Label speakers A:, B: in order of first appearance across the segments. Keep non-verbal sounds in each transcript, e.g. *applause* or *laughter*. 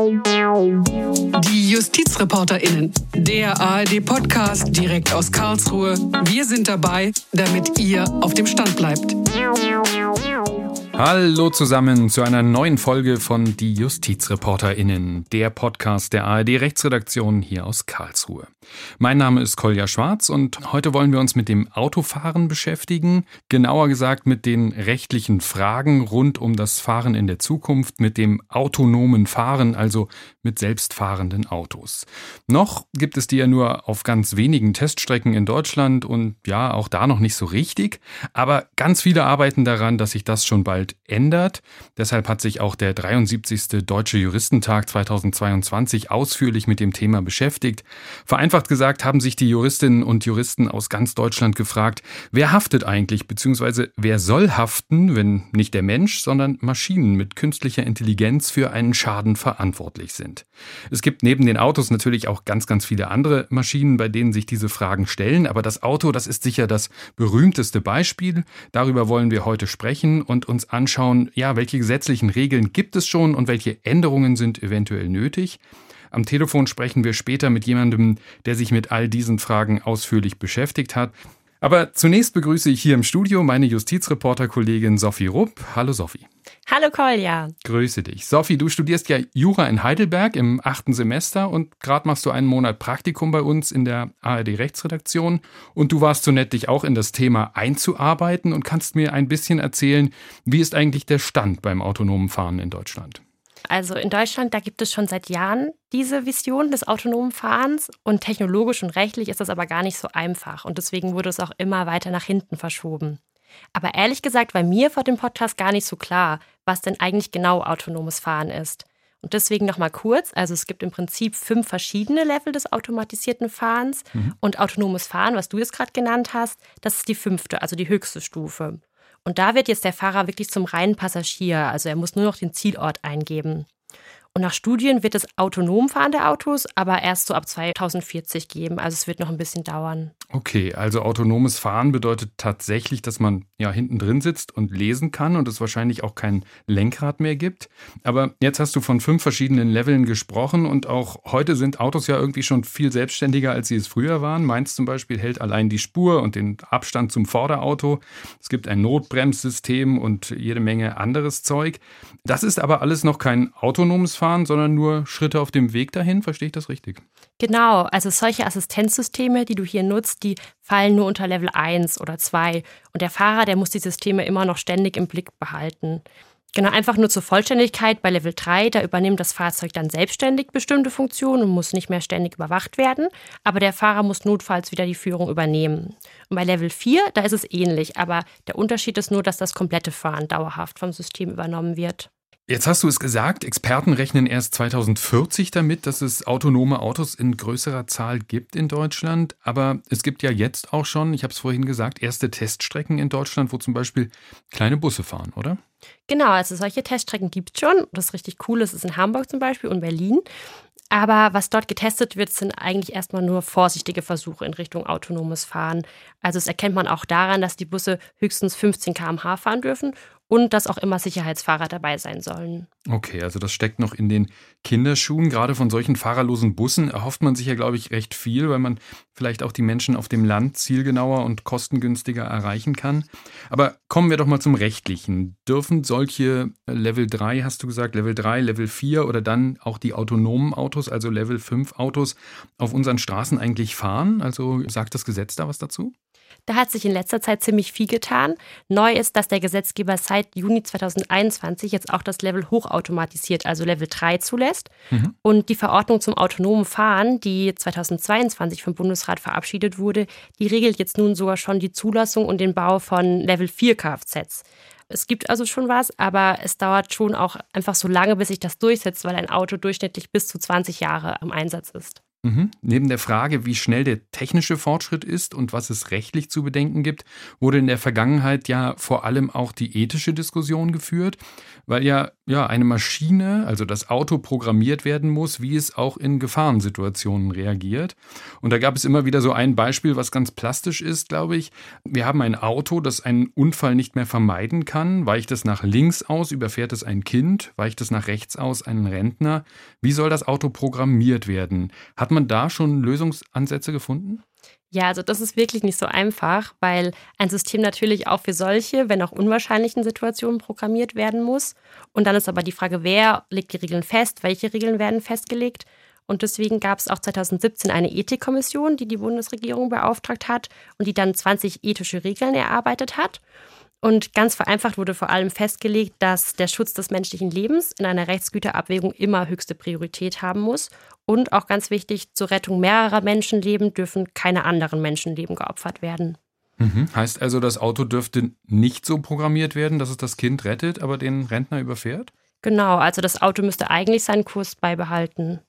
A: Die JustizreporterInnen, der ARD-Podcast direkt aus Karlsruhe. Wir sind dabei, damit ihr auf dem Stand bleibt.
B: Hallo zusammen zu einer neuen Folge von Die JustizreporterInnen, der Podcast der ARD Rechtsredaktion hier aus Karlsruhe. Mein Name ist Kolja Schwarz und heute wollen wir uns mit dem Autofahren beschäftigen, genauer gesagt mit den rechtlichen Fragen rund um das Fahren in der Zukunft, mit dem autonomen Fahren, also mit selbstfahrenden Autos. Noch gibt es die ja nur auf ganz wenigen Teststrecken in Deutschland und ja, auch da noch nicht so richtig, aber ganz viele arbeiten daran, dass sich das schon bald ändert. Deshalb hat sich auch der 73. Deutsche Juristentag 2022 ausführlich mit dem Thema beschäftigt. Vereinfacht gesagt haben sich die Juristinnen und Juristen aus ganz Deutschland gefragt, wer haftet eigentlich, beziehungsweise wer soll haften, wenn nicht der Mensch, sondern Maschinen mit künstlicher Intelligenz für einen Schaden verantwortlich sind. Es gibt neben den Autos natürlich auch ganz, ganz viele andere Maschinen, bei denen sich diese Fragen stellen, aber das Auto, das ist sicher das berühmteste Beispiel. Darüber wollen wir heute sprechen und uns anschauen, ja, welche gesetzlichen Regeln gibt es schon und welche Änderungen sind eventuell nötig. Am Telefon sprechen wir später mit jemandem, der sich mit all diesen Fragen ausführlich beschäftigt hat. Aber zunächst begrüße ich hier im Studio meine Justizreporter-Kollegin Sophie Rupp. Hallo Sophie.
C: Hallo Kolja.
B: Grüße dich. Sophie, du studierst ja Jura in Heidelberg im achten Semester und gerade machst du einen Monat Praktikum bei uns in der ARD Rechtsredaktion. Und du warst so nett, dich auch in das Thema einzuarbeiten und kannst mir ein bisschen erzählen, wie ist eigentlich der Stand beim autonomen Fahren in Deutschland?
C: Also in Deutschland, da gibt es schon seit Jahren diese Vision des autonomen Fahrens und technologisch und rechtlich ist das aber gar nicht so einfach und deswegen wurde es auch immer weiter nach hinten verschoben. Aber ehrlich gesagt war mir vor dem Podcast gar nicht so klar, was denn eigentlich genau autonomes Fahren ist. Und deswegen nochmal kurz, also es gibt im Prinzip fünf verschiedene Level des automatisierten Fahrens mhm. und autonomes Fahren, was du jetzt gerade genannt hast, das ist die fünfte, also die höchste Stufe. Und da wird jetzt der Fahrer wirklich zum reinen Passagier, also er muss nur noch den Zielort eingeben. Und nach Studien wird es autonom fahrende Autos aber erst so ab 2040 geben. Also es wird noch ein bisschen dauern.
B: Okay, also autonomes Fahren bedeutet tatsächlich, dass man ja hinten drin sitzt und lesen kann und es wahrscheinlich auch kein Lenkrad mehr gibt. Aber jetzt hast du von fünf verschiedenen Leveln gesprochen und auch heute sind Autos ja irgendwie schon viel selbstständiger, als sie es früher waren. Meins zum Beispiel hält allein die Spur und den Abstand zum Vorderauto. Es gibt ein Notbremssystem und jede Menge anderes Zeug. Das ist aber alles noch kein autonomes fahren, sondern nur Schritte auf dem Weg dahin. Verstehe ich das richtig?
C: Genau, also solche Assistenzsysteme, die du hier nutzt, die fallen nur unter Level 1 oder 2. Und der Fahrer, der muss die Systeme immer noch ständig im Blick behalten. Genau, einfach nur zur Vollständigkeit. Bei Level 3, da übernimmt das Fahrzeug dann selbstständig bestimmte Funktionen und muss nicht mehr ständig überwacht werden. Aber der Fahrer muss notfalls wieder die Führung übernehmen. Und bei Level 4, da ist es ähnlich. Aber der Unterschied ist nur, dass das komplette Fahren dauerhaft vom System übernommen wird.
B: Jetzt hast du es gesagt, Experten rechnen erst 2040 damit, dass es autonome Autos in größerer Zahl gibt in Deutschland. Aber es gibt ja jetzt auch schon, ich habe es vorhin gesagt, erste Teststrecken in Deutschland, wo zum Beispiel kleine Busse fahren, oder?
C: Genau, also solche Teststrecken gibt es schon. Das ist richtig cool. Das ist in Hamburg zum Beispiel und Berlin. Aber was dort getestet wird, sind eigentlich erstmal nur vorsichtige Versuche in Richtung autonomes Fahren. Also das erkennt man auch daran, dass die Busse höchstens 15 km/h fahren dürfen und dass auch immer Sicherheitsfahrer dabei sein sollen.
B: Okay, also das steckt noch in den Kinderschuhen. Gerade von solchen fahrerlosen Bussen erhofft man sich ja, glaube ich, recht viel, weil man vielleicht auch die Menschen auf dem Land zielgenauer und kostengünstiger erreichen kann. Aber kommen wir doch mal zum Rechtlichen. Dürfen solche Level 3, hast du gesagt, Level 3, Level 4 oder dann auch die autonomen Autos, also Level 5 Autos, auf unseren Straßen eigentlich fahren? Also sagt das Gesetz da was dazu?
C: Da hat sich in letzter Zeit ziemlich viel getan. Neu ist, dass der Gesetzgeber seit Juni 2021 jetzt auch das Level hochautomatisiert, also Level 3 zulässt. Mhm. Und die Verordnung zum autonomen Fahren, die 2022 vom Bundesrat verabschiedet wurde, die regelt jetzt nun sogar schon die Zulassung und den Bau von Level 4 Kfz. Es gibt also schon was, aber es dauert schon auch einfach so lange, bis sich das durchsetzt, weil ein Auto durchschnittlich bis zu 20 Jahre am Einsatz ist.
B: Mhm. Neben der Frage, wie schnell der technische Fortschritt ist und was es rechtlich zu bedenken gibt, wurde in der Vergangenheit ja vor allem auch die ethische Diskussion geführt, weil ja ja, eine Maschine, also das Auto programmiert werden muss, wie es auch in Gefahrensituationen reagiert. Und da gab es immer wieder so ein Beispiel, was ganz plastisch ist, glaube ich. Wir haben ein Auto, das einen Unfall nicht mehr vermeiden kann. Weicht es nach links aus, überfährt es ein Kind. Weicht es nach rechts aus, einen Rentner. Wie soll das Auto programmiert werden? Hat man da schon Lösungsansätze gefunden?
C: Ja, also das ist wirklich nicht so einfach, weil ein System natürlich auch für solche, wenn auch unwahrscheinlichen Situationen programmiert werden muss. Und dann ist aber die Frage, wer legt die Regeln fest, welche Regeln werden festgelegt. Und deswegen gab es auch 2017 eine Ethikkommission, die die Bundesregierung beauftragt hat und die dann 20 ethische Regeln erarbeitet hat. Und ganz vereinfacht wurde vor allem festgelegt, dass der Schutz des menschlichen Lebens in einer Rechtsgüterabwägung immer höchste Priorität haben muss. Und auch ganz wichtig, zur Rettung mehrerer Menschenleben dürfen keine anderen Menschenleben geopfert werden.
B: Mhm. Heißt also, das Auto dürfte nicht so programmiert werden, dass es das Kind rettet, aber den Rentner überfährt?
C: Genau, also das Auto müsste eigentlich seinen Kurs beibehalten.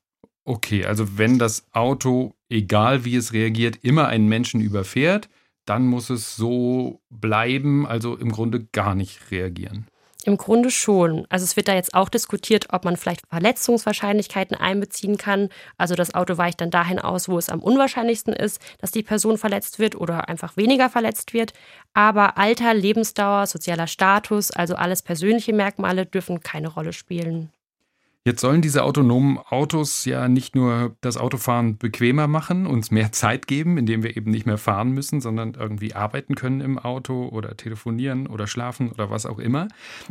B: Okay, also wenn das Auto, egal wie es reagiert, immer einen Menschen überfährt, dann muss es so bleiben, also im Grunde gar nicht reagieren.
C: Im Grunde schon. Also es wird da jetzt auch diskutiert, ob man vielleicht Verletzungswahrscheinlichkeiten einbeziehen kann. Also das Auto weicht dann dahin aus, wo es am unwahrscheinlichsten ist, dass die Person verletzt wird oder einfach weniger verletzt wird. Aber Alter, Lebensdauer, sozialer Status, also alles persönliche Merkmale dürfen keine Rolle spielen.
B: Jetzt sollen diese autonomen Autos ja nicht nur das Autofahren bequemer machen, uns mehr *laughs* Zeit geben, indem wir eben nicht mehr fahren müssen, sondern irgendwie arbeiten können im Auto oder telefonieren oder schlafen oder was auch immer.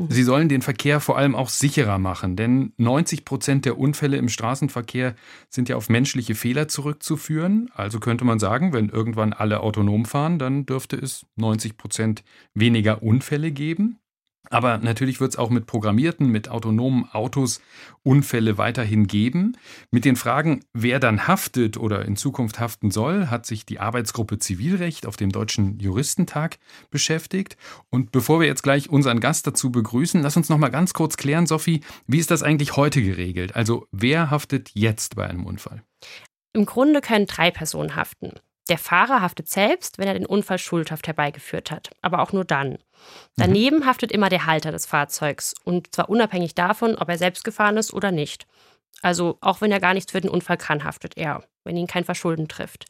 B: Sie sollen den Verkehr vor allem auch sicherer machen, denn 90 Prozent der Unfälle im Straßenverkehr sind ja auf menschliche Fehler zurückzuführen. Also könnte man sagen, wenn irgendwann alle autonom fahren, dann dürfte es 90 Prozent weniger Unfälle geben. Aber natürlich wird es auch mit programmierten, mit autonomen Autos Unfälle weiterhin geben. Mit den Fragen, wer dann haftet oder in Zukunft haften soll, hat sich die Arbeitsgruppe Zivilrecht auf dem Deutschen Juristentag beschäftigt. Und bevor wir jetzt gleich unseren Gast dazu begrüßen, lass uns noch mal ganz kurz klären, Sophie, wie ist das eigentlich heute geregelt? Also wer haftet jetzt bei einem Unfall?
C: Im Grunde können drei Personen haften. Der Fahrer haftet selbst, wenn er den Unfall schuldhaft herbeigeführt hat, aber auch nur dann. Daneben mhm. haftet immer der Halter des Fahrzeugs und zwar unabhängig davon, ob er selbst gefahren ist oder nicht. Also auch wenn er gar nichts für den Unfall kann, haftet er, wenn ihn kein Verschulden trifft.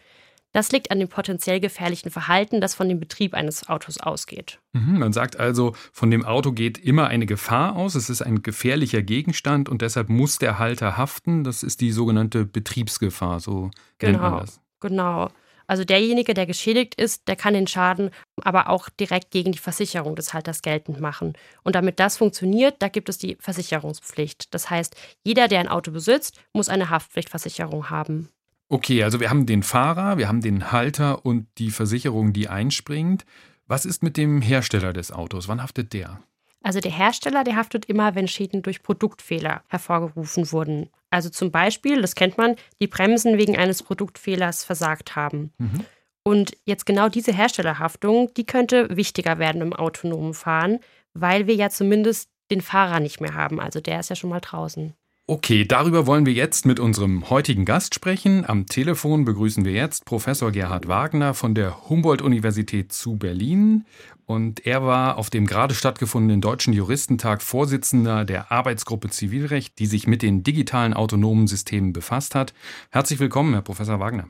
C: Das liegt an dem potenziell gefährlichen Verhalten, das von dem Betrieb eines Autos ausgeht.
B: Mhm, man sagt also, von dem Auto geht immer eine Gefahr aus. Es ist ein gefährlicher Gegenstand und deshalb muss der Halter haften. Das ist die sogenannte Betriebsgefahr, so genau, nennt man
C: genau, das. Genau. Also derjenige, der geschädigt ist, der kann den Schaden aber auch direkt gegen die Versicherung des Halters geltend machen. Und damit das funktioniert, da gibt es die Versicherungspflicht. Das heißt, jeder, der ein Auto besitzt, muss eine Haftpflichtversicherung haben.
B: Okay, also wir haben den Fahrer, wir haben den Halter und die Versicherung, die einspringt. Was ist mit dem Hersteller des Autos? Wann haftet der?
C: Also der Hersteller, der haftet immer, wenn Schäden durch Produktfehler hervorgerufen wurden. Also zum Beispiel, das kennt man, die Bremsen wegen eines Produktfehlers versagt haben. Mhm. Und jetzt genau diese Herstellerhaftung, die könnte wichtiger werden im autonomen Fahren, weil wir ja zumindest den Fahrer nicht mehr haben. Also der ist ja schon mal draußen.
B: Okay, darüber wollen wir jetzt mit unserem heutigen Gast sprechen. Am Telefon begrüßen wir jetzt Professor Gerhard Wagner von der Humboldt-Universität zu Berlin. Und er war auf dem gerade stattgefundenen Deutschen Juristentag Vorsitzender der Arbeitsgruppe Zivilrecht, die sich mit den digitalen autonomen Systemen befasst hat. Herzlich willkommen, Herr Professor Wagner.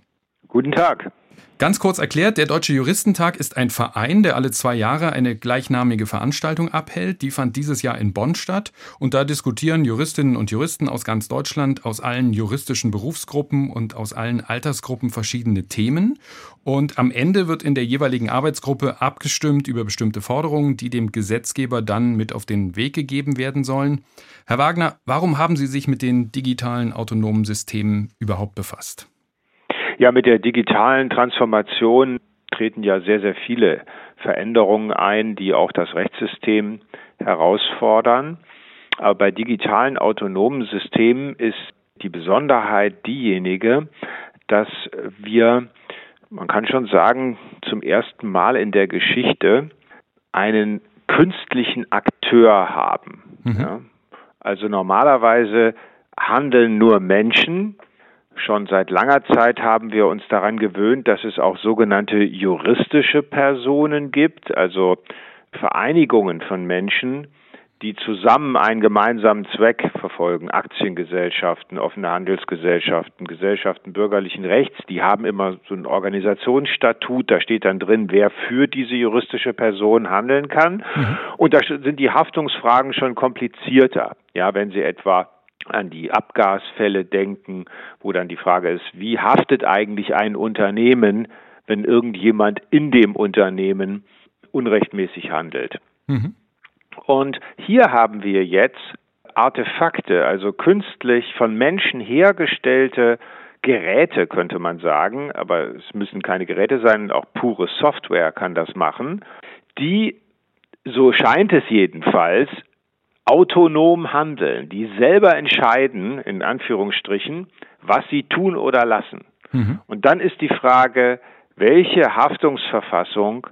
D: Guten Tag.
B: Ganz kurz erklärt, der Deutsche Juristentag ist ein Verein, der alle zwei Jahre eine gleichnamige Veranstaltung abhält. Die fand dieses Jahr in Bonn statt. Und da diskutieren Juristinnen und Juristen aus ganz Deutschland, aus allen juristischen Berufsgruppen und aus allen Altersgruppen verschiedene Themen. Und am Ende wird in der jeweiligen Arbeitsgruppe abgestimmt über bestimmte Forderungen, die dem Gesetzgeber dann mit auf den Weg gegeben werden sollen. Herr Wagner, warum haben Sie sich mit den digitalen autonomen Systemen überhaupt befasst?
D: Ja, mit der digitalen Transformation treten ja sehr, sehr viele Veränderungen ein, die auch das Rechtssystem herausfordern. Aber bei digitalen autonomen Systemen ist die Besonderheit diejenige, dass wir, man kann schon sagen, zum ersten Mal in der Geschichte einen künstlichen Akteur haben. Mhm. Ja? Also normalerweise handeln nur Menschen Schon seit langer Zeit haben wir uns daran gewöhnt, dass es auch sogenannte juristische Personen gibt, also Vereinigungen von Menschen, die zusammen einen gemeinsamen Zweck verfolgen. Aktiengesellschaften, offene Handelsgesellschaften, Gesellschaften bürgerlichen Rechts, die haben immer so ein Organisationsstatut, da steht dann drin, wer für diese juristische Person handeln kann. Mhm. Und da sind die Haftungsfragen schon komplizierter. Ja, wenn Sie etwa an die Abgasfälle denken, wo dann die Frage ist, wie haftet eigentlich ein Unternehmen, wenn irgendjemand in dem Unternehmen unrechtmäßig handelt. Mhm. Und hier haben wir jetzt Artefakte, also künstlich von Menschen hergestellte Geräte, könnte man sagen, aber es müssen keine Geräte sein, auch pure Software kann das machen, die, so scheint es jedenfalls, autonom handeln, die selber entscheiden, in Anführungsstrichen, was sie tun oder lassen. Mhm. Und dann ist die Frage, welche Haftungsverfassung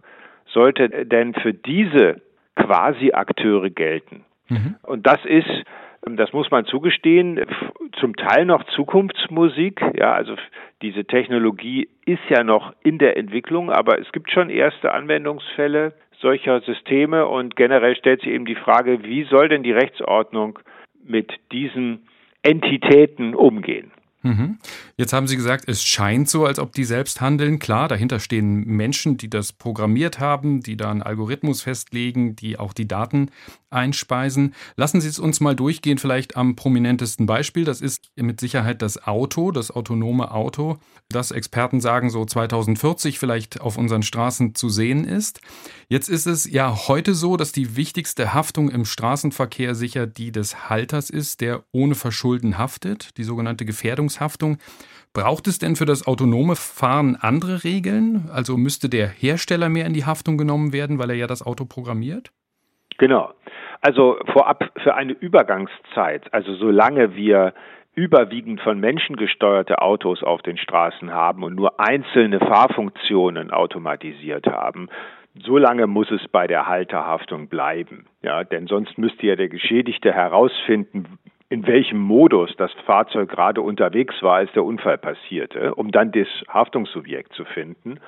D: sollte denn für diese Quasi-Akteure gelten? Mhm. Und das ist, das muss man zugestehen, zum Teil noch Zukunftsmusik. Ja, also diese Technologie ist ja noch in der Entwicklung, aber es gibt schon erste Anwendungsfälle solcher Systeme und generell stellt sich eben die Frage, wie soll denn die Rechtsordnung mit diesen Entitäten umgehen?
B: Mhm. Jetzt haben Sie gesagt, es scheint so, als ob die selbst handeln. Klar, dahinter stehen Menschen, die das programmiert haben, die da einen Algorithmus festlegen, die auch die Daten einspeisen. Lassen Sie es uns mal durchgehen, vielleicht am prominentesten Beispiel. Das ist mit Sicherheit das Auto, das autonome Auto, das Experten sagen so 2040 vielleicht auf unseren Straßen zu sehen ist. Jetzt ist es ja heute so, dass die wichtigste Haftung im Straßenverkehr sicher die des Halters ist, der ohne Verschulden haftet, die sogenannte Gefährdungshaftung. Braucht es denn für das autonome Fahren andere Regeln? Also müsste der Hersteller mehr in die Haftung genommen werden, weil er ja das Auto programmiert?
D: Genau. Also vorab für eine Übergangszeit, also solange wir überwiegend von Menschen gesteuerte Autos auf den Straßen haben und nur einzelne Fahrfunktionen automatisiert haben, solange muss es bei der Halterhaftung bleiben. Ja, denn sonst müsste ja der Geschädigte herausfinden, in welchem Modus das Fahrzeug gerade unterwegs war, als der Unfall passierte, um dann das Haftungssubjekt zu finden.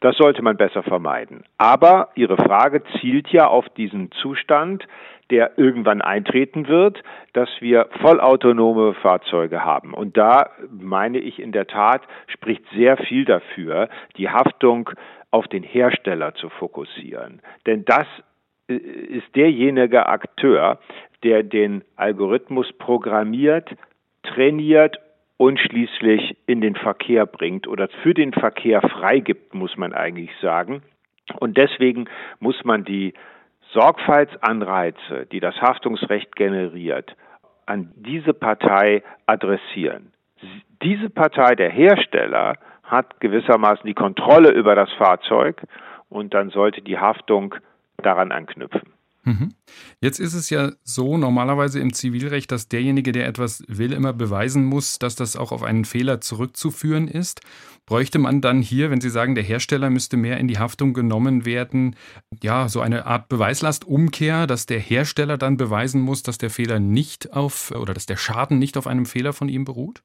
D: Das sollte man besser vermeiden. Aber Ihre Frage zielt ja auf diesen Zustand, der irgendwann eintreten wird, dass wir vollautonome Fahrzeuge haben. Und da meine ich in der Tat, spricht sehr viel dafür, die Haftung auf den Hersteller zu fokussieren. Denn das ist derjenige Akteur, der den Algorithmus programmiert, trainiert und schließlich in den Verkehr bringt oder für den Verkehr freigibt, muss man eigentlich sagen. Und deswegen muss man die Sorgfaltsanreize, die das Haftungsrecht generiert, an diese Partei adressieren. Diese Partei, der Hersteller, hat gewissermaßen die Kontrolle über das Fahrzeug und dann sollte die Haftung daran anknüpfen.
B: Mhm. Jetzt ist es ja so normalerweise im Zivilrecht, dass derjenige, der etwas will, immer beweisen muss, dass das auch auf einen Fehler zurückzuführen ist. Bräuchte man dann hier, wenn Sie sagen, der Hersteller müsste mehr in die Haftung genommen werden, ja, so eine Art Beweislastumkehr, dass der Hersteller dann beweisen muss, dass der Fehler nicht auf oder dass der Schaden nicht auf einem Fehler von ihm beruht?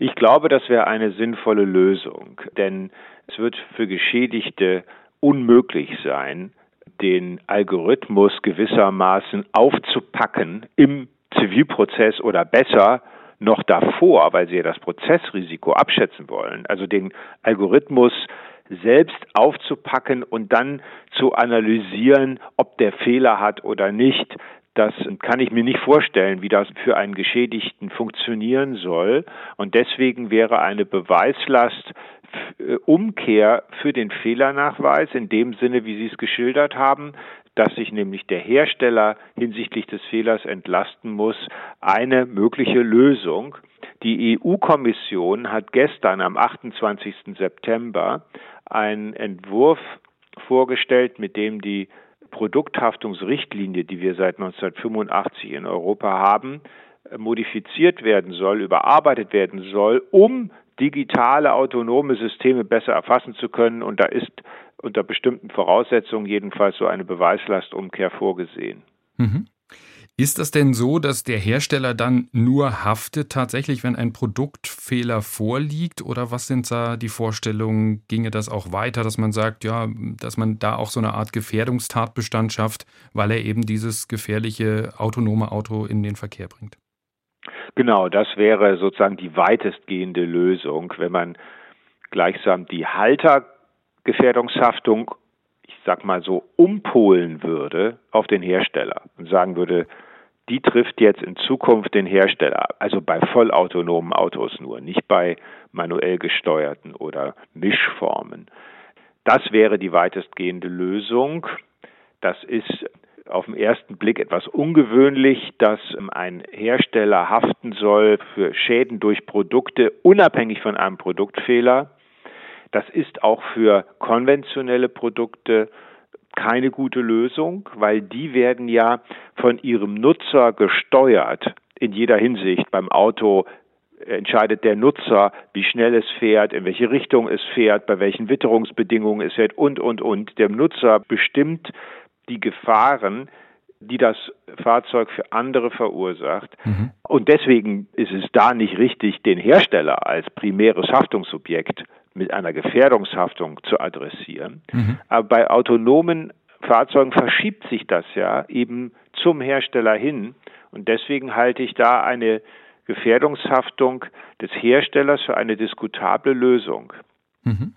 D: Ich glaube, das wäre eine sinnvolle Lösung, denn es wird für Geschädigte unmöglich sein, den Algorithmus gewissermaßen aufzupacken im Zivilprozess oder besser noch davor, weil sie ja das Prozessrisiko abschätzen wollen, also den Algorithmus selbst aufzupacken und dann zu analysieren, ob der Fehler hat oder nicht. Das kann ich mir nicht vorstellen, wie das für einen Geschädigten funktionieren soll. Und deswegen wäre eine Beweislast Umkehr für den Fehlernachweis in dem Sinne, wie Sie es geschildert haben, dass sich nämlich der Hersteller hinsichtlich des Fehlers entlasten muss, eine mögliche Lösung. Die EU-Kommission hat gestern am 28. September einen Entwurf vorgestellt, mit dem die Produkthaftungsrichtlinie, die wir seit 1985 in Europa haben, modifiziert werden soll, überarbeitet werden soll, um digitale autonome Systeme besser erfassen zu können. Und da ist unter bestimmten Voraussetzungen jedenfalls so eine Beweislastumkehr vorgesehen. Mhm.
B: Ist das denn so, dass der Hersteller dann nur haftet tatsächlich, wenn ein Produktfehler vorliegt? Oder was sind da die Vorstellungen? Ginge das auch weiter, dass man sagt, ja, dass man da auch so eine Art Gefährdungstatbestand schafft, weil er eben dieses gefährliche autonome Auto in den Verkehr bringt?
D: Genau, das wäre sozusagen die weitestgehende Lösung, wenn man gleichsam die Haltergefährdungshaftung, ich sag mal so, umpolen würde auf den Hersteller und sagen würde, die trifft jetzt in Zukunft den Hersteller, also bei vollautonomen Autos nur, nicht bei manuell gesteuerten oder Mischformen. Das wäre die weitestgehende Lösung. Das ist auf den ersten Blick etwas ungewöhnlich, dass ein Hersteller haften soll für Schäden durch Produkte unabhängig von einem Produktfehler. Das ist auch für konventionelle Produkte keine gute Lösung, weil die werden ja von ihrem Nutzer gesteuert in jeder Hinsicht. Beim Auto entscheidet der Nutzer, wie schnell es fährt, in welche Richtung es fährt, bei welchen Witterungsbedingungen es fährt und, und, und. Der Nutzer bestimmt die Gefahren, die das Fahrzeug für andere verursacht. Mhm. Und deswegen ist es da nicht richtig, den Hersteller als primäres Haftungsobjekt mit einer Gefährdungshaftung zu adressieren. Mhm. Aber bei autonomen Fahrzeugen verschiebt sich das ja eben zum Hersteller hin. Und deswegen halte ich da eine Gefährdungshaftung des Herstellers für eine diskutable Lösung.
B: Mhm.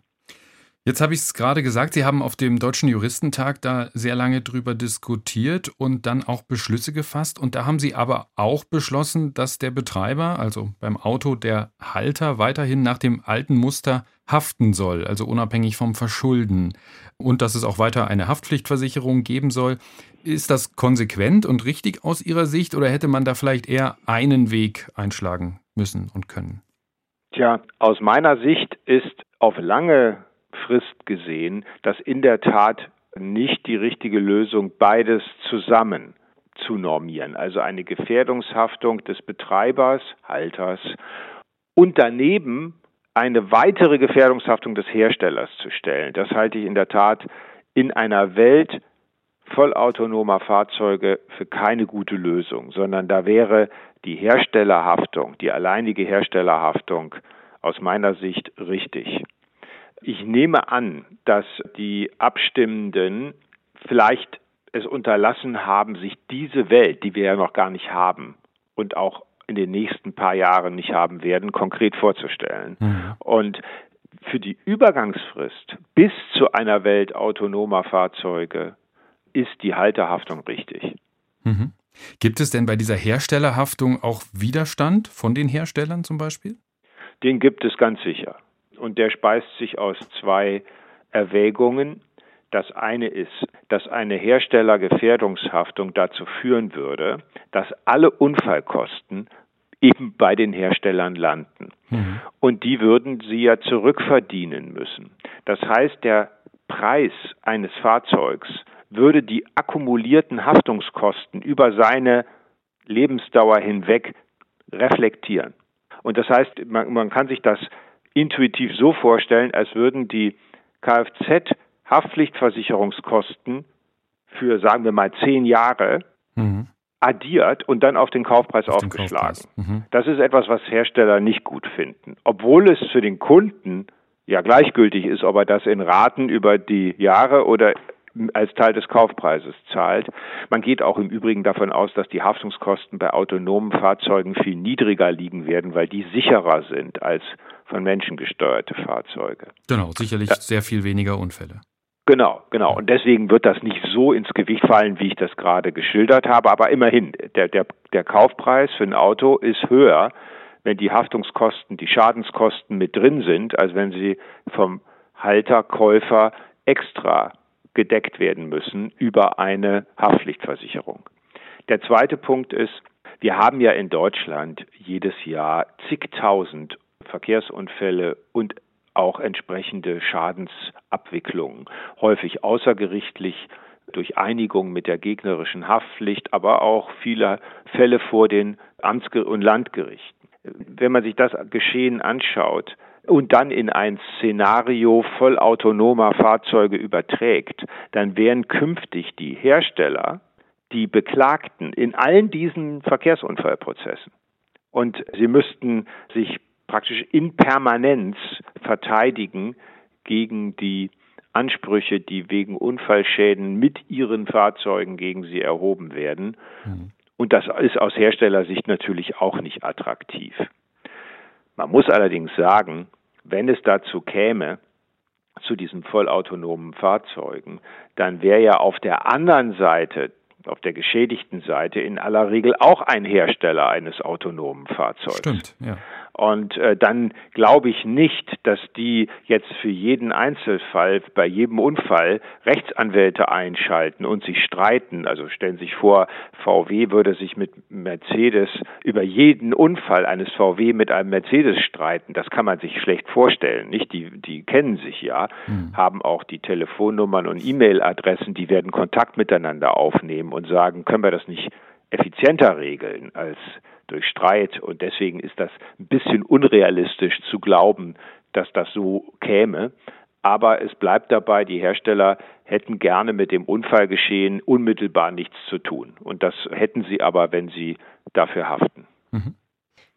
B: Jetzt habe ich es gerade gesagt, Sie haben auf dem Deutschen Juristentag da sehr lange drüber diskutiert und dann auch Beschlüsse gefasst. Und da haben Sie aber auch beschlossen, dass der Betreiber, also beim Auto der Halter, weiterhin nach dem alten Muster haften soll, also unabhängig vom Verschulden. Und dass es auch weiter eine Haftpflichtversicherung geben soll. Ist das konsequent und richtig aus Ihrer Sicht oder hätte man da vielleicht eher einen Weg einschlagen müssen und können?
D: Tja, aus meiner Sicht ist auf lange Frist gesehen, das in der Tat nicht die richtige Lösung, beides zusammen zu normieren. Also eine Gefährdungshaftung des Betreibers, Halters und daneben eine weitere Gefährdungshaftung des Herstellers zu stellen. Das halte ich in der Tat in einer Welt vollautonomer Fahrzeuge für keine gute Lösung, sondern da wäre die Herstellerhaftung, die alleinige Herstellerhaftung aus meiner Sicht richtig. Ich nehme an, dass die Abstimmenden vielleicht es unterlassen haben, sich diese Welt, die wir ja noch gar nicht haben und auch in den nächsten paar Jahren nicht haben werden, konkret vorzustellen. Mhm. Und für die Übergangsfrist bis zu einer Welt autonomer Fahrzeuge ist die Halterhaftung richtig.
B: Mhm. Gibt es denn bei dieser Herstellerhaftung auch Widerstand von den Herstellern zum Beispiel?
D: Den gibt es ganz sicher und der speist sich aus zwei Erwägungen. Das eine ist, dass eine Herstellergefährdungshaftung dazu führen würde, dass alle Unfallkosten eben bei den Herstellern landen. Mhm. Und die würden sie ja zurückverdienen müssen. Das heißt, der Preis eines Fahrzeugs würde die akkumulierten Haftungskosten über seine Lebensdauer hinweg reflektieren. Und das heißt, man, man kann sich das intuitiv so vorstellen, als würden die Kfz-Haftpflichtversicherungskosten für, sagen wir mal, zehn Jahre mhm. addiert und dann auf den Kaufpreis auf aufgeschlagen. Den Kaufpreis. Mhm. Das ist etwas, was Hersteller nicht gut finden. Obwohl es für den Kunden ja gleichgültig ist, ob er das in Raten über die Jahre oder als Teil des Kaufpreises zahlt. Man geht auch im Übrigen davon aus, dass die Haftungskosten bei autonomen Fahrzeugen viel niedriger liegen werden, weil die sicherer sind als von Menschen gesteuerte Fahrzeuge.
B: Genau, sicherlich ja. sehr viel weniger Unfälle.
D: Genau, genau. Und deswegen wird das nicht so ins Gewicht fallen, wie ich das gerade geschildert habe. Aber immerhin, der, der, der Kaufpreis für ein Auto ist höher, wenn die Haftungskosten, die Schadenskosten mit drin sind, als wenn sie vom Halter, Käufer extra gedeckt werden müssen über eine Haftpflichtversicherung. Der zweite Punkt ist, wir haben ja in Deutschland jedes Jahr zigtausend Verkehrsunfälle und auch entsprechende Schadensabwicklungen, häufig außergerichtlich durch Einigung mit der gegnerischen Haftpflicht, aber auch viele Fälle vor den Amts- und Landgerichten. Wenn man sich das Geschehen anschaut, und dann in ein Szenario vollautonomer Fahrzeuge überträgt, dann wären künftig die Hersteller die Beklagten in allen diesen Verkehrsunfallprozessen. Und sie müssten sich praktisch in Permanenz verteidigen gegen die Ansprüche, die wegen Unfallschäden mit ihren Fahrzeugen gegen sie erhoben werden. Mhm. Und das ist aus Herstellersicht natürlich auch nicht attraktiv. Man muss allerdings sagen, wenn es dazu käme, zu diesen vollautonomen Fahrzeugen, dann wäre ja auf der anderen Seite auf der geschädigten Seite in aller Regel auch ein Hersteller eines autonomen Fahrzeugs.
B: Stimmt, ja.
D: Und äh, dann glaube ich nicht, dass die jetzt für jeden Einzelfall, bei jedem Unfall Rechtsanwälte einschalten und sich streiten. Also stellen Sie sich vor, VW würde sich mit Mercedes über jeden Unfall eines VW mit einem Mercedes streiten. Das kann man sich schlecht vorstellen. Nicht? Die, die kennen sich ja, mhm. haben auch die Telefonnummern und E-Mail-Adressen, die werden Kontakt miteinander aufnehmen und sagen, können wir das nicht effizienter regeln als durch Streit. Und deswegen ist das ein bisschen unrealistisch zu glauben, dass das so käme. Aber es bleibt dabei, die Hersteller hätten gerne mit dem Unfallgeschehen unmittelbar nichts zu tun. Und das hätten sie aber, wenn sie dafür haften. Mhm.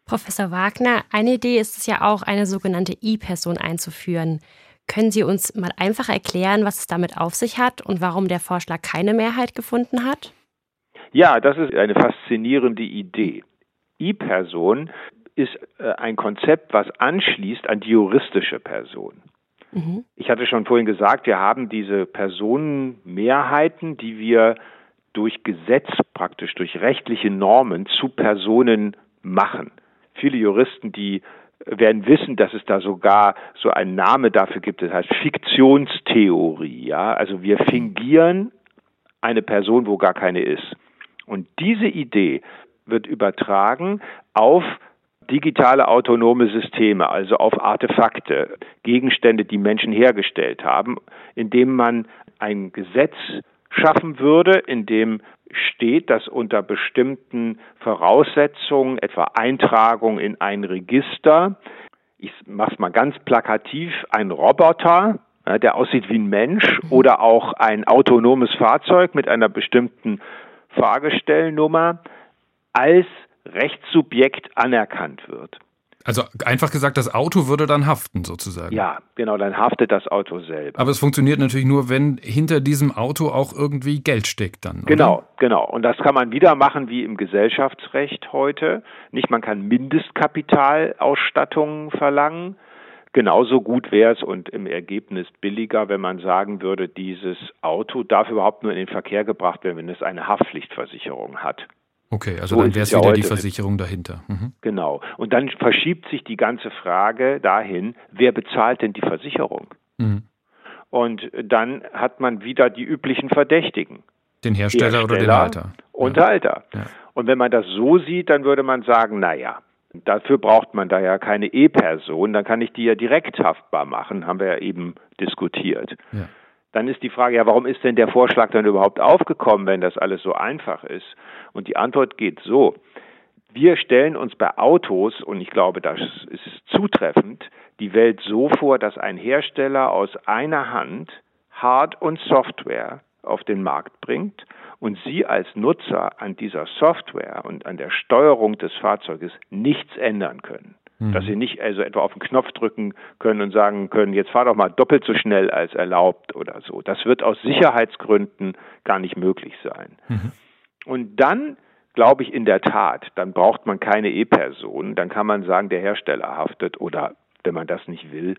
C: Professor Wagner, eine Idee ist es ja auch, eine sogenannte I-Person einzuführen. Können Sie uns mal einfach erklären, was es damit auf sich hat und warum der Vorschlag keine Mehrheit gefunden hat?
D: Ja, das ist eine faszinierende Idee. I-Person ist äh, ein Konzept, was anschließt an die juristische Person. Mhm. Ich hatte schon vorhin gesagt, wir haben diese Personenmehrheiten, die wir durch Gesetz praktisch, durch rechtliche Normen zu Personen machen. Viele Juristen, die werden wissen, dass es da sogar so einen Name dafür gibt, das heißt Fiktionstheorie. Ja? Also wir fingieren eine Person, wo gar keine ist. Und diese Idee wird übertragen auf digitale autonome Systeme, also auf Artefakte, Gegenstände, die Menschen hergestellt haben, indem man ein Gesetz schaffen würde, in dem steht, dass unter bestimmten Voraussetzungen, etwa Eintragung in ein Register, ich mache es mal ganz plakativ, ein Roboter, der aussieht wie ein Mensch oder auch ein autonomes Fahrzeug mit einer bestimmten Fahrgestellnummer als Rechtssubjekt anerkannt wird.
B: Also einfach gesagt, das Auto würde dann haften sozusagen.
D: Ja, genau, dann haftet das Auto selber.
B: Aber es funktioniert natürlich nur, wenn hinter diesem Auto auch irgendwie Geld steckt dann. Oder?
D: Genau, genau. Und das kann man wieder machen wie im Gesellschaftsrecht heute. Nicht, man kann Mindestkapitalausstattungen verlangen. Genauso gut wäre es und im Ergebnis billiger, wenn man sagen würde, dieses Auto darf überhaupt nur in den Verkehr gebracht werden, wenn es eine Haftpflichtversicherung hat.
B: Okay, also so dann wäre es ja wieder die Versicherung dahinter.
D: Mhm. Genau. Und dann verschiebt sich die ganze Frage dahin, wer bezahlt denn die Versicherung? Mhm. Und dann hat man wieder die üblichen Verdächtigen.
B: Den Hersteller, Hersteller oder den Halter.
D: Und ja. Halter. Ja. Und wenn man das so sieht, dann würde man sagen, naja, dafür braucht man da ja keine E-Person, dann kann ich die ja direkt haftbar machen, haben wir ja eben diskutiert. Ja. Dann ist die Frage, ja, warum ist denn der Vorschlag dann überhaupt aufgekommen, wenn das alles so einfach ist? Und die Antwort geht so. Wir stellen uns bei Autos, und ich glaube, das ist zutreffend, die Welt so vor, dass ein Hersteller aus einer Hand Hard- und Software auf den Markt bringt und Sie als Nutzer an dieser Software und an der Steuerung des Fahrzeuges nichts ändern können. Mhm. Dass Sie nicht also etwa auf den Knopf drücken können und sagen können, jetzt fahr doch mal doppelt so schnell als erlaubt oder so. Das wird aus Sicherheitsgründen gar nicht möglich sein. Mhm. Und dann glaube ich in der Tat, dann braucht man keine E-Person, dann kann man sagen, der Hersteller haftet oder, wenn man das nicht will,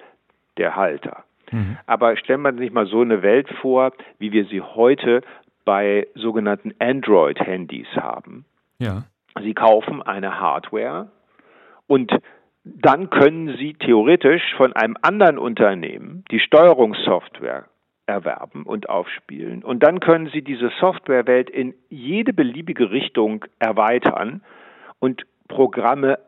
D: der Halter. Mhm. Aber stellen wir sich mal so eine Welt vor, wie wir sie heute bei sogenannten Android-Handys haben.
B: Ja.
D: Sie kaufen eine Hardware und dann können Sie theoretisch von einem anderen Unternehmen die Steuerungssoftware erwerben und aufspielen. Und dann können Sie diese Softwarewelt in jede beliebige Richtung erweitern und Programme,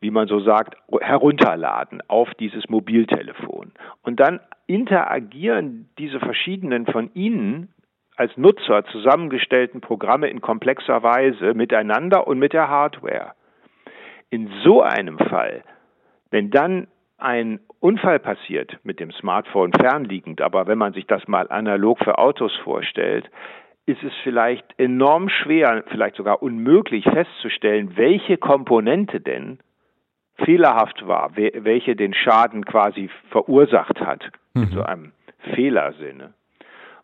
D: wie man so sagt, herunterladen auf dieses Mobiltelefon. Und dann interagieren diese verschiedenen von Ihnen als Nutzer zusammengestellten Programme in komplexer Weise miteinander und mit der Hardware. In so einem Fall wenn dann ein Unfall passiert mit dem Smartphone fernliegend, aber wenn man sich das mal analog für Autos vorstellt, ist es vielleicht enorm schwer, vielleicht sogar unmöglich festzustellen, welche Komponente denn fehlerhaft war, welche den Schaden quasi verursacht hat, mhm. in so einem Fehlersinne.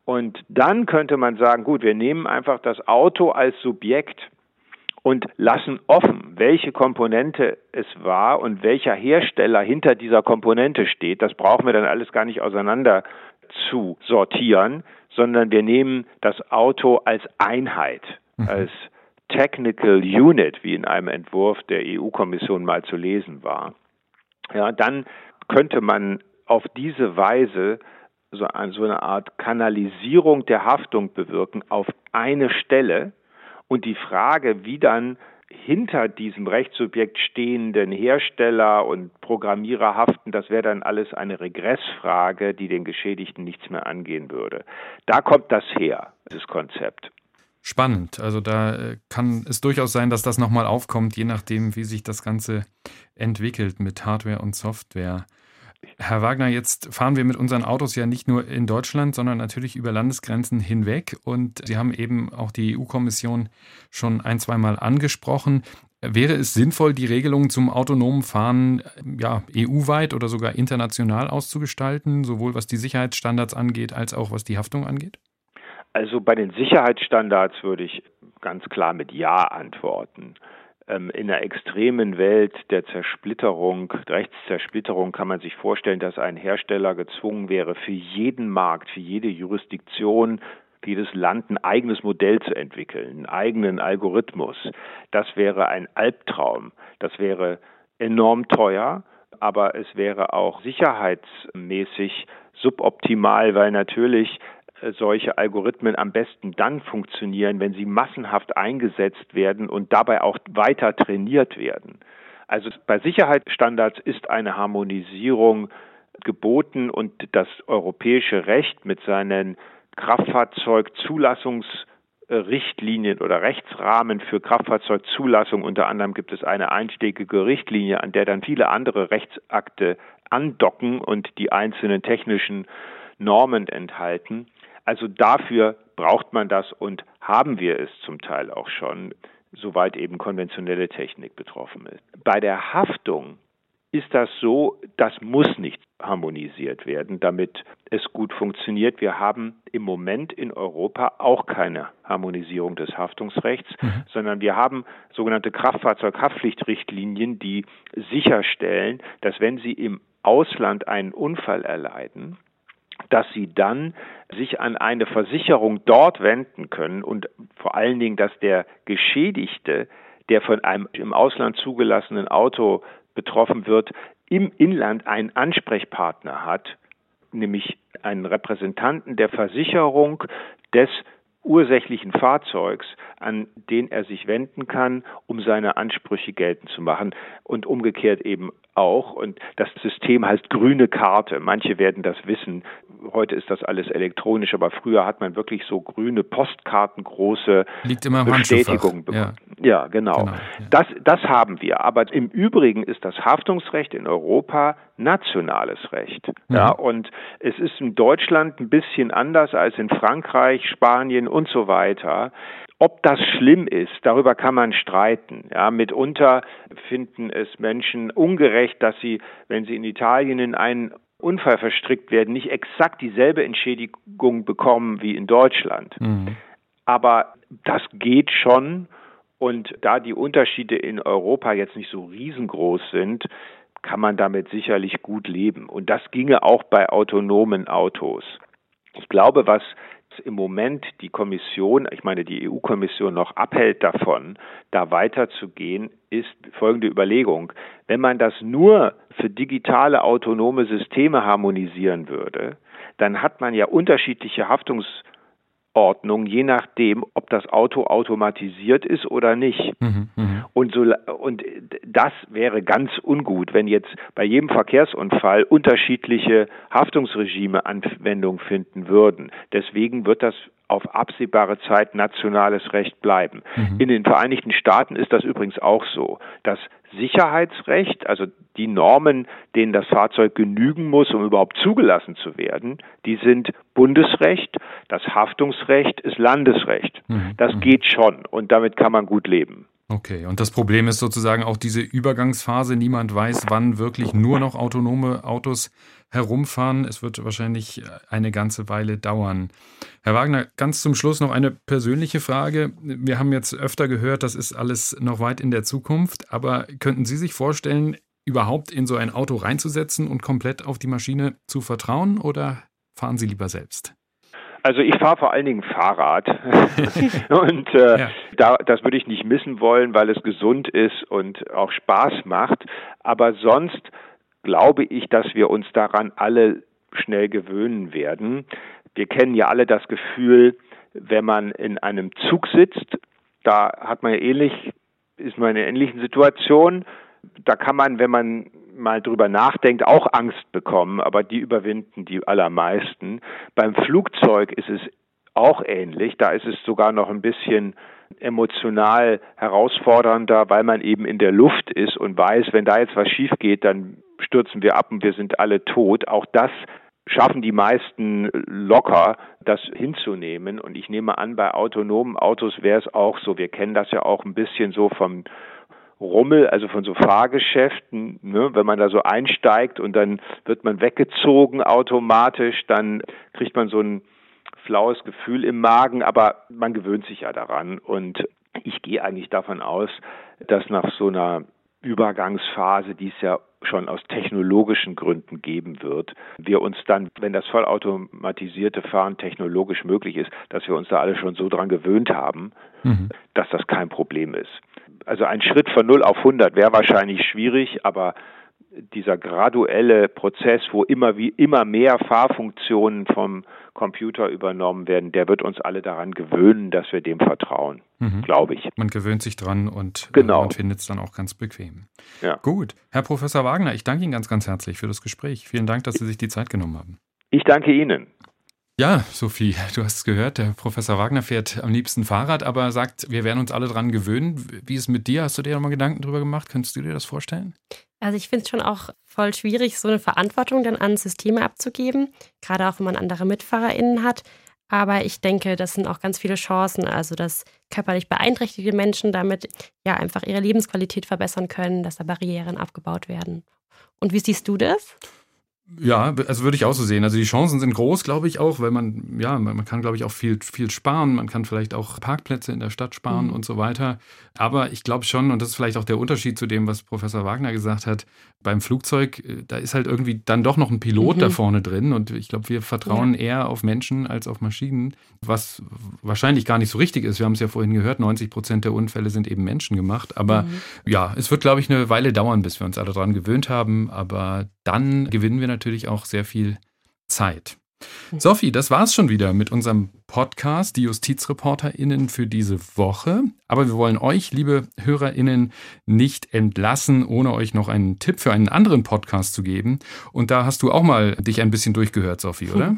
D: Und dann könnte man sagen, gut, wir nehmen einfach das Auto als Subjekt und lassen offen, welche Komponente es war und welcher Hersteller hinter dieser Komponente steht. Das brauchen wir dann alles gar nicht auseinander zu sortieren, sondern wir nehmen das Auto als Einheit, mhm. als Technical Unit, wie in einem Entwurf der EU-Kommission mal zu lesen war. Ja, dann könnte man auf diese Weise so, eine Art Kanalisierung der Haftung bewirken auf eine Stelle und die Frage, wie dann hinter diesem Rechtssubjekt stehenden Hersteller und Programmierer haften, das wäre dann alles eine Regressfrage, die den Geschädigten nichts mehr angehen würde. Da kommt das her, dieses Konzept.
B: Spannend. Also da äh, kann es durchaus sein, dass das nochmal aufkommt, je nachdem, wie sich das Ganze entwickelt mit Hardware und Software. Herr Wagner, jetzt fahren wir mit unseren Autos ja nicht nur in Deutschland, sondern natürlich über Landesgrenzen hinweg. Und Sie haben eben auch die EU-Kommission schon ein, zweimal angesprochen. Wäre es sinnvoll, die Regelungen zum autonomen Fahren ja, EU-weit oder sogar international auszugestalten, sowohl was die Sicherheitsstandards angeht, als auch was die Haftung angeht?
D: Also bei den Sicherheitsstandards würde ich ganz klar mit Ja antworten. Ähm, in einer extremen Welt der Zersplitterung, Rechtszersplitterung kann man sich vorstellen, dass ein Hersteller gezwungen wäre, für jeden Markt, für jede Jurisdiktion, für jedes Land ein eigenes Modell zu entwickeln, einen eigenen Algorithmus. Das wäre ein Albtraum. Das wäre enorm teuer, aber es wäre auch sicherheitsmäßig suboptimal, weil natürlich solche Algorithmen am besten dann funktionieren, wenn sie massenhaft eingesetzt werden und dabei auch weiter trainiert werden. Also bei Sicherheitsstandards ist eine Harmonisierung geboten und das europäische Recht mit seinen Kraftfahrzeugzulassungsrichtlinien oder Rechtsrahmen für Kraftfahrzeugzulassung. Unter anderem gibt es eine einstiegige Richtlinie, an der dann viele andere Rechtsakte andocken und die einzelnen technischen Normen enthalten. Also dafür braucht man das und haben wir es zum Teil auch schon, soweit eben konventionelle Technik betroffen ist. Bei der Haftung ist das so, das muss nicht harmonisiert werden, damit es gut funktioniert. Wir haben im Moment in Europa auch keine Harmonisierung des Haftungsrechts, mhm. sondern wir haben sogenannte Kraftfahrzeughaftpflichtrichtlinien, die sicherstellen, dass wenn Sie im Ausland einen Unfall erleiden, dass sie dann sich an eine Versicherung dort wenden können und vor allen Dingen, dass der Geschädigte, der von einem im Ausland zugelassenen Auto betroffen wird, im Inland einen Ansprechpartner hat, nämlich einen Repräsentanten der Versicherung des ursächlichen Fahrzeugs, an den er sich wenden kann, um seine Ansprüche geltend zu machen. Und umgekehrt eben auch. Und das System heißt grüne Karte. Manche werden das wissen. Heute ist das alles elektronisch, aber früher hat man wirklich so grüne Postkarten, große
B: Liegt immer
D: Bestätigung bekommen. Ja, ja genau. genau ja. Das, das haben wir. Aber im Übrigen ist das Haftungsrecht in Europa nationales Recht. Mhm. Ja, und es ist in Deutschland ein bisschen anders als in Frankreich, Spanien und so weiter. Ob das schlimm ist, darüber kann man streiten. Ja, mitunter finden es Menschen ungerecht, dass sie, wenn sie in Italien in einen Unfall verstrickt werden, nicht exakt dieselbe Entschädigung bekommen wie in Deutschland. Mhm. Aber das geht schon. Und da die Unterschiede in Europa jetzt nicht so riesengroß sind, kann man damit sicherlich gut leben. Und das ginge auch bei autonomen Autos. Ich glaube, was im Moment die Kommission, ich meine die EU-Kommission noch abhält davon, da weiterzugehen, ist folgende Überlegung. Wenn man das nur für digitale autonome Systeme harmonisieren würde, dann hat man ja unterschiedliche Haftungs Ordnung, je nachdem, ob das Auto automatisiert ist oder nicht. Mhm, mh. und, so, und das wäre ganz ungut, wenn jetzt bei jedem Verkehrsunfall unterschiedliche Haftungsregime Anwendung finden würden. Deswegen wird das auf absehbare Zeit nationales Recht bleiben. Mhm. In den Vereinigten Staaten ist das übrigens auch so. Das Sicherheitsrecht, also die Normen, denen das Fahrzeug genügen muss, um überhaupt zugelassen zu werden, die sind Bundesrecht, das Haftungsrecht ist Landesrecht. Mhm. Das mhm. geht schon und damit kann man gut leben.
B: Okay, und das Problem ist sozusagen auch diese Übergangsphase. Niemand weiß, wann wirklich nur noch autonome Autos herumfahren. Es wird wahrscheinlich eine ganze Weile dauern. Herr Wagner, ganz zum Schluss noch eine persönliche Frage. Wir haben jetzt öfter gehört, das ist alles noch weit in der Zukunft, aber könnten Sie sich vorstellen, überhaupt in so ein Auto reinzusetzen und komplett auf die Maschine zu vertrauen oder fahren Sie lieber selbst?
D: Also ich fahre vor allen Dingen Fahrrad *laughs* und äh, ja. da, das würde ich nicht missen wollen, weil es gesund ist und auch Spaß macht. Aber sonst glaube ich, dass wir uns daran alle schnell gewöhnen werden. Wir kennen ja alle das Gefühl, wenn man in einem Zug sitzt, da hat man ja ähnlich, ist man in einer ähnlichen Situation. Da kann man, wenn man mal drüber nachdenkt, auch Angst bekommen, aber die überwinden die allermeisten. Beim Flugzeug ist es auch ähnlich. Da ist es sogar noch ein bisschen emotional herausfordernder, weil man eben in der Luft ist und weiß, wenn da jetzt was schief geht, dann stürzen wir ab und wir sind alle tot. Auch das schaffen die meisten locker, das hinzunehmen. Und ich nehme an, bei autonomen Autos wäre es auch so. Wir kennen das ja auch ein bisschen so vom Rummel, also von so Fahrgeschäften, ne, wenn man da so einsteigt und dann wird man weggezogen automatisch, dann kriegt man so ein flaues Gefühl im Magen, aber man gewöhnt sich ja daran und ich gehe eigentlich davon aus, dass nach so einer Übergangsphase, die es ja schon aus technologischen Gründen geben wird, wir uns dann, wenn das vollautomatisierte Fahren technologisch möglich ist, dass wir uns da alle schon so dran gewöhnt haben, mhm. dass das kein Problem ist also ein Schritt von 0 auf 100 wäre wahrscheinlich schwierig, aber dieser graduelle Prozess, wo immer wie immer mehr Fahrfunktionen vom Computer übernommen werden, der wird uns alle daran gewöhnen, dass wir dem vertrauen, mhm. glaube ich.
B: Man gewöhnt sich dran und, äh, genau. und findet es dann auch ganz bequem. Ja. Gut. Herr Professor Wagner, ich danke Ihnen ganz, ganz herzlich für das Gespräch. Vielen Dank, dass Sie sich die Zeit genommen haben.
D: Ich danke Ihnen.
B: Ja, Sophie, du hast es gehört, der Professor Wagner fährt am liebsten Fahrrad, aber sagt, wir werden uns alle dran gewöhnen. Wie ist es mit dir? Hast du dir nochmal Gedanken drüber gemacht? Könntest du dir das vorstellen?
C: Also ich finde es schon auch voll schwierig, so eine Verantwortung dann an Systeme abzugeben, gerade auch wenn man andere MitfahrerInnen hat. Aber ich denke, das sind auch ganz viele Chancen, also dass körperlich beeinträchtigte Menschen damit ja einfach ihre Lebensqualität verbessern können, dass da Barrieren abgebaut werden. Und wie siehst du das?
B: Ja, also würde ich auch so sehen. Also die Chancen sind groß, glaube ich auch, weil man, ja, man kann, glaube ich, auch viel, viel sparen. Man kann vielleicht auch Parkplätze in der Stadt sparen mhm. und so weiter. Aber ich glaube schon, und das ist vielleicht auch der Unterschied zu dem, was Professor Wagner gesagt hat, beim Flugzeug, äh, da ist halt irgendwie dann doch noch ein Pilot mhm. da vorne drin. Und ich glaube, wir vertrauen ja. eher auf Menschen als auf Maschinen, was wahrscheinlich gar nicht so richtig ist. Wir haben es ja vorhin gehört, 90 Prozent der Unfälle sind eben menschengemacht. Aber mhm. ja, es wird, glaube ich, eine Weile dauern, bis wir uns alle daran gewöhnt haben. Aber dann gewinnen wir natürlich auch sehr viel Zeit. Sophie, das war's schon wieder mit unserem Podcast, die JustizreporterInnen für diese Woche. Aber wir wollen euch, liebe HörerInnen, nicht entlassen, ohne euch noch einen Tipp für einen anderen Podcast zu geben. Und da hast du auch mal dich ein bisschen durchgehört, Sophie, oder?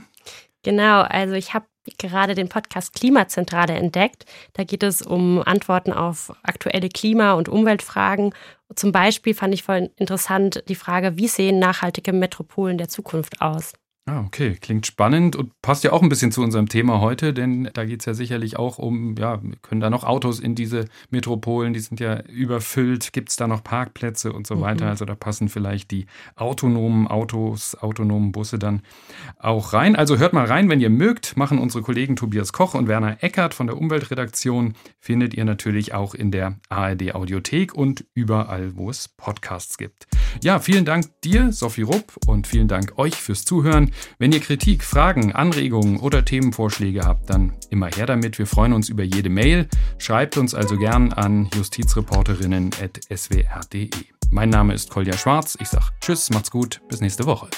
C: Genau, also ich habe gerade den Podcast Klimazentrale entdeckt. Da geht es um Antworten auf aktuelle Klima- und Umweltfragen. Zum Beispiel fand ich voll interessant die Frage, wie sehen nachhaltige Metropolen der Zukunft aus?
B: Ah, okay. Klingt spannend und passt ja auch ein bisschen zu unserem Thema heute, denn da geht es ja sicherlich auch um, ja, können da noch Autos in diese Metropolen, die sind ja überfüllt, gibt es da noch Parkplätze und so mhm. weiter. Also da passen vielleicht die autonomen Autos, autonomen Busse dann auch rein. Also hört mal rein, wenn ihr mögt, machen unsere Kollegen Tobias Koch und Werner Eckert von der Umweltredaktion, findet ihr natürlich auch in der ARD Audiothek und überall, wo es Podcasts gibt. Ja, vielen Dank dir, Sophie Rupp, und vielen Dank euch fürs Zuhören. Wenn ihr Kritik, Fragen, Anregungen oder Themenvorschläge habt, dann immer her damit. Wir freuen uns über jede Mail. Schreibt uns also gern an justizreporterinnen.swr.de. Mein Name ist Kolja Schwarz. Ich sage Tschüss, macht's gut, bis nächste Woche.